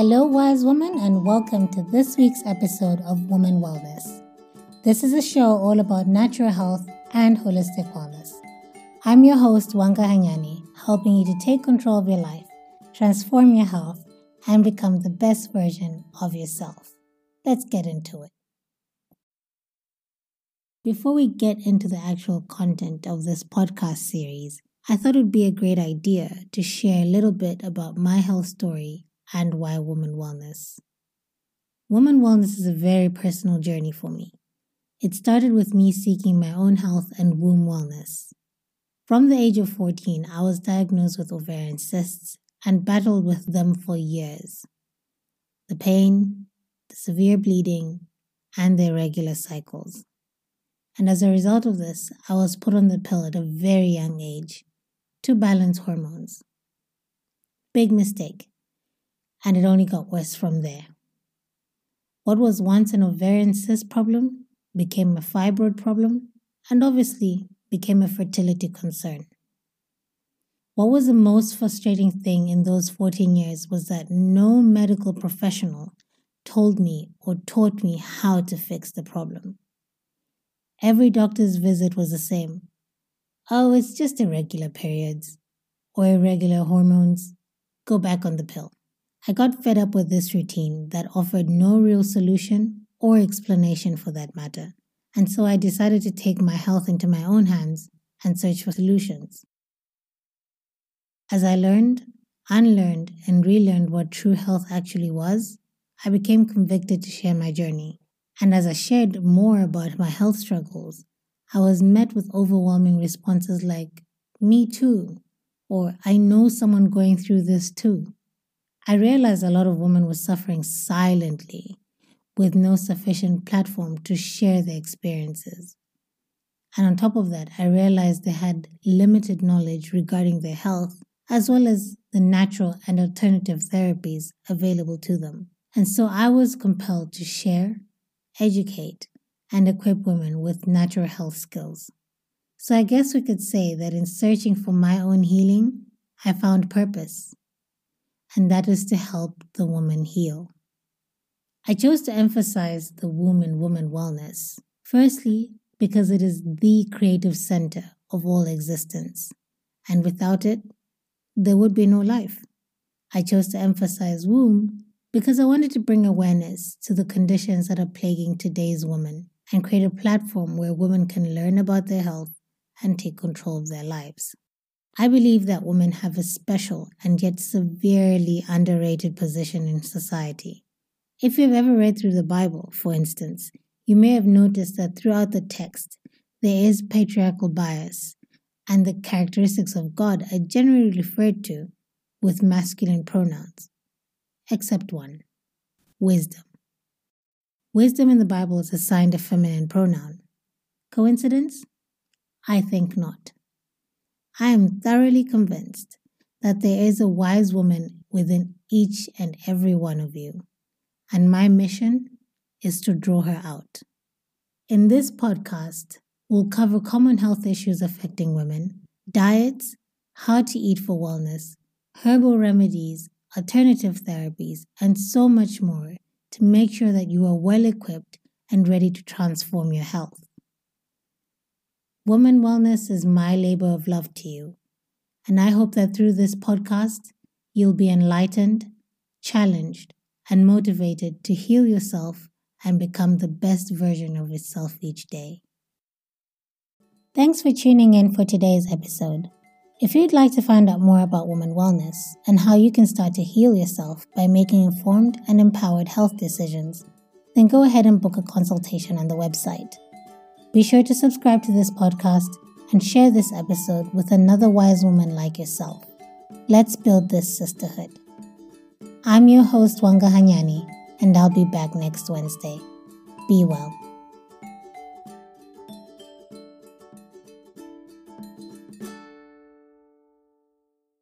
Hello, wise woman, and welcome to this week's episode of Woman Wellness. This is a show all about natural health and holistic wellness. I'm your host, Wanga Hanyani, helping you to take control of your life, transform your health, and become the best version of yourself. Let's get into it. Before we get into the actual content of this podcast series, I thought it would be a great idea to share a little bit about my health story and why woman wellness. Woman wellness is a very personal journey for me. It started with me seeking my own health and womb wellness. From the age of 14, I was diagnosed with ovarian cysts and battled with them for years. The pain, the severe bleeding, and the irregular cycles. And as a result of this, I was put on the pill at a very young age to balance hormones. Big mistake and it only got worse from there. What was once an ovarian cyst problem became a fibroid problem and obviously became a fertility concern. What was the most frustrating thing in those 14 years was that no medical professional told me or taught me how to fix the problem. Every doctor's visit was the same. Oh, it's just irregular periods or irregular hormones. Go back on the pill. I got fed up with this routine that offered no real solution or explanation for that matter, and so I decided to take my health into my own hands and search for solutions. As I learned, unlearned, and relearned what true health actually was, I became convicted to share my journey. And as I shared more about my health struggles, I was met with overwhelming responses like, Me too, or I know someone going through this too. I realized a lot of women were suffering silently with no sufficient platform to share their experiences. And on top of that, I realized they had limited knowledge regarding their health, as well as the natural and alternative therapies available to them. And so I was compelled to share, educate, and equip women with natural health skills. So I guess we could say that in searching for my own healing, I found purpose and that is to help the woman heal. I chose to emphasize the womb and woman wellness, firstly, because it is the creative center of all existence, and without it, there would be no life. I chose to emphasize womb because I wanted to bring awareness to the conditions that are plaguing today's women and create a platform where women can learn about their health and take control of their lives. I believe that women have a special and yet severely underrated position in society. If you've ever read through the Bible, for instance, you may have noticed that throughout the text there is patriarchal bias, and the characteristics of God are generally referred to with masculine pronouns, except one wisdom. Wisdom in the Bible is assigned a feminine pronoun. Coincidence? I think not. I am thoroughly convinced that there is a wise woman within each and every one of you, and my mission is to draw her out. In this podcast, we'll cover common health issues affecting women, diets, how to eat for wellness, herbal remedies, alternative therapies, and so much more to make sure that you are well equipped and ready to transform your health. Woman Wellness is my labor of love to you. And I hope that through this podcast, you'll be enlightened, challenged, and motivated to heal yourself and become the best version of yourself each day. Thanks for tuning in for today's episode. If you'd like to find out more about woman wellness and how you can start to heal yourself by making informed and empowered health decisions, then go ahead and book a consultation on the website be sure to subscribe to this podcast and share this episode with another wise woman like yourself. Let's build this sisterhood. I'm your host, Wanga Hanyani, and I'll be back next Wednesday. Be well.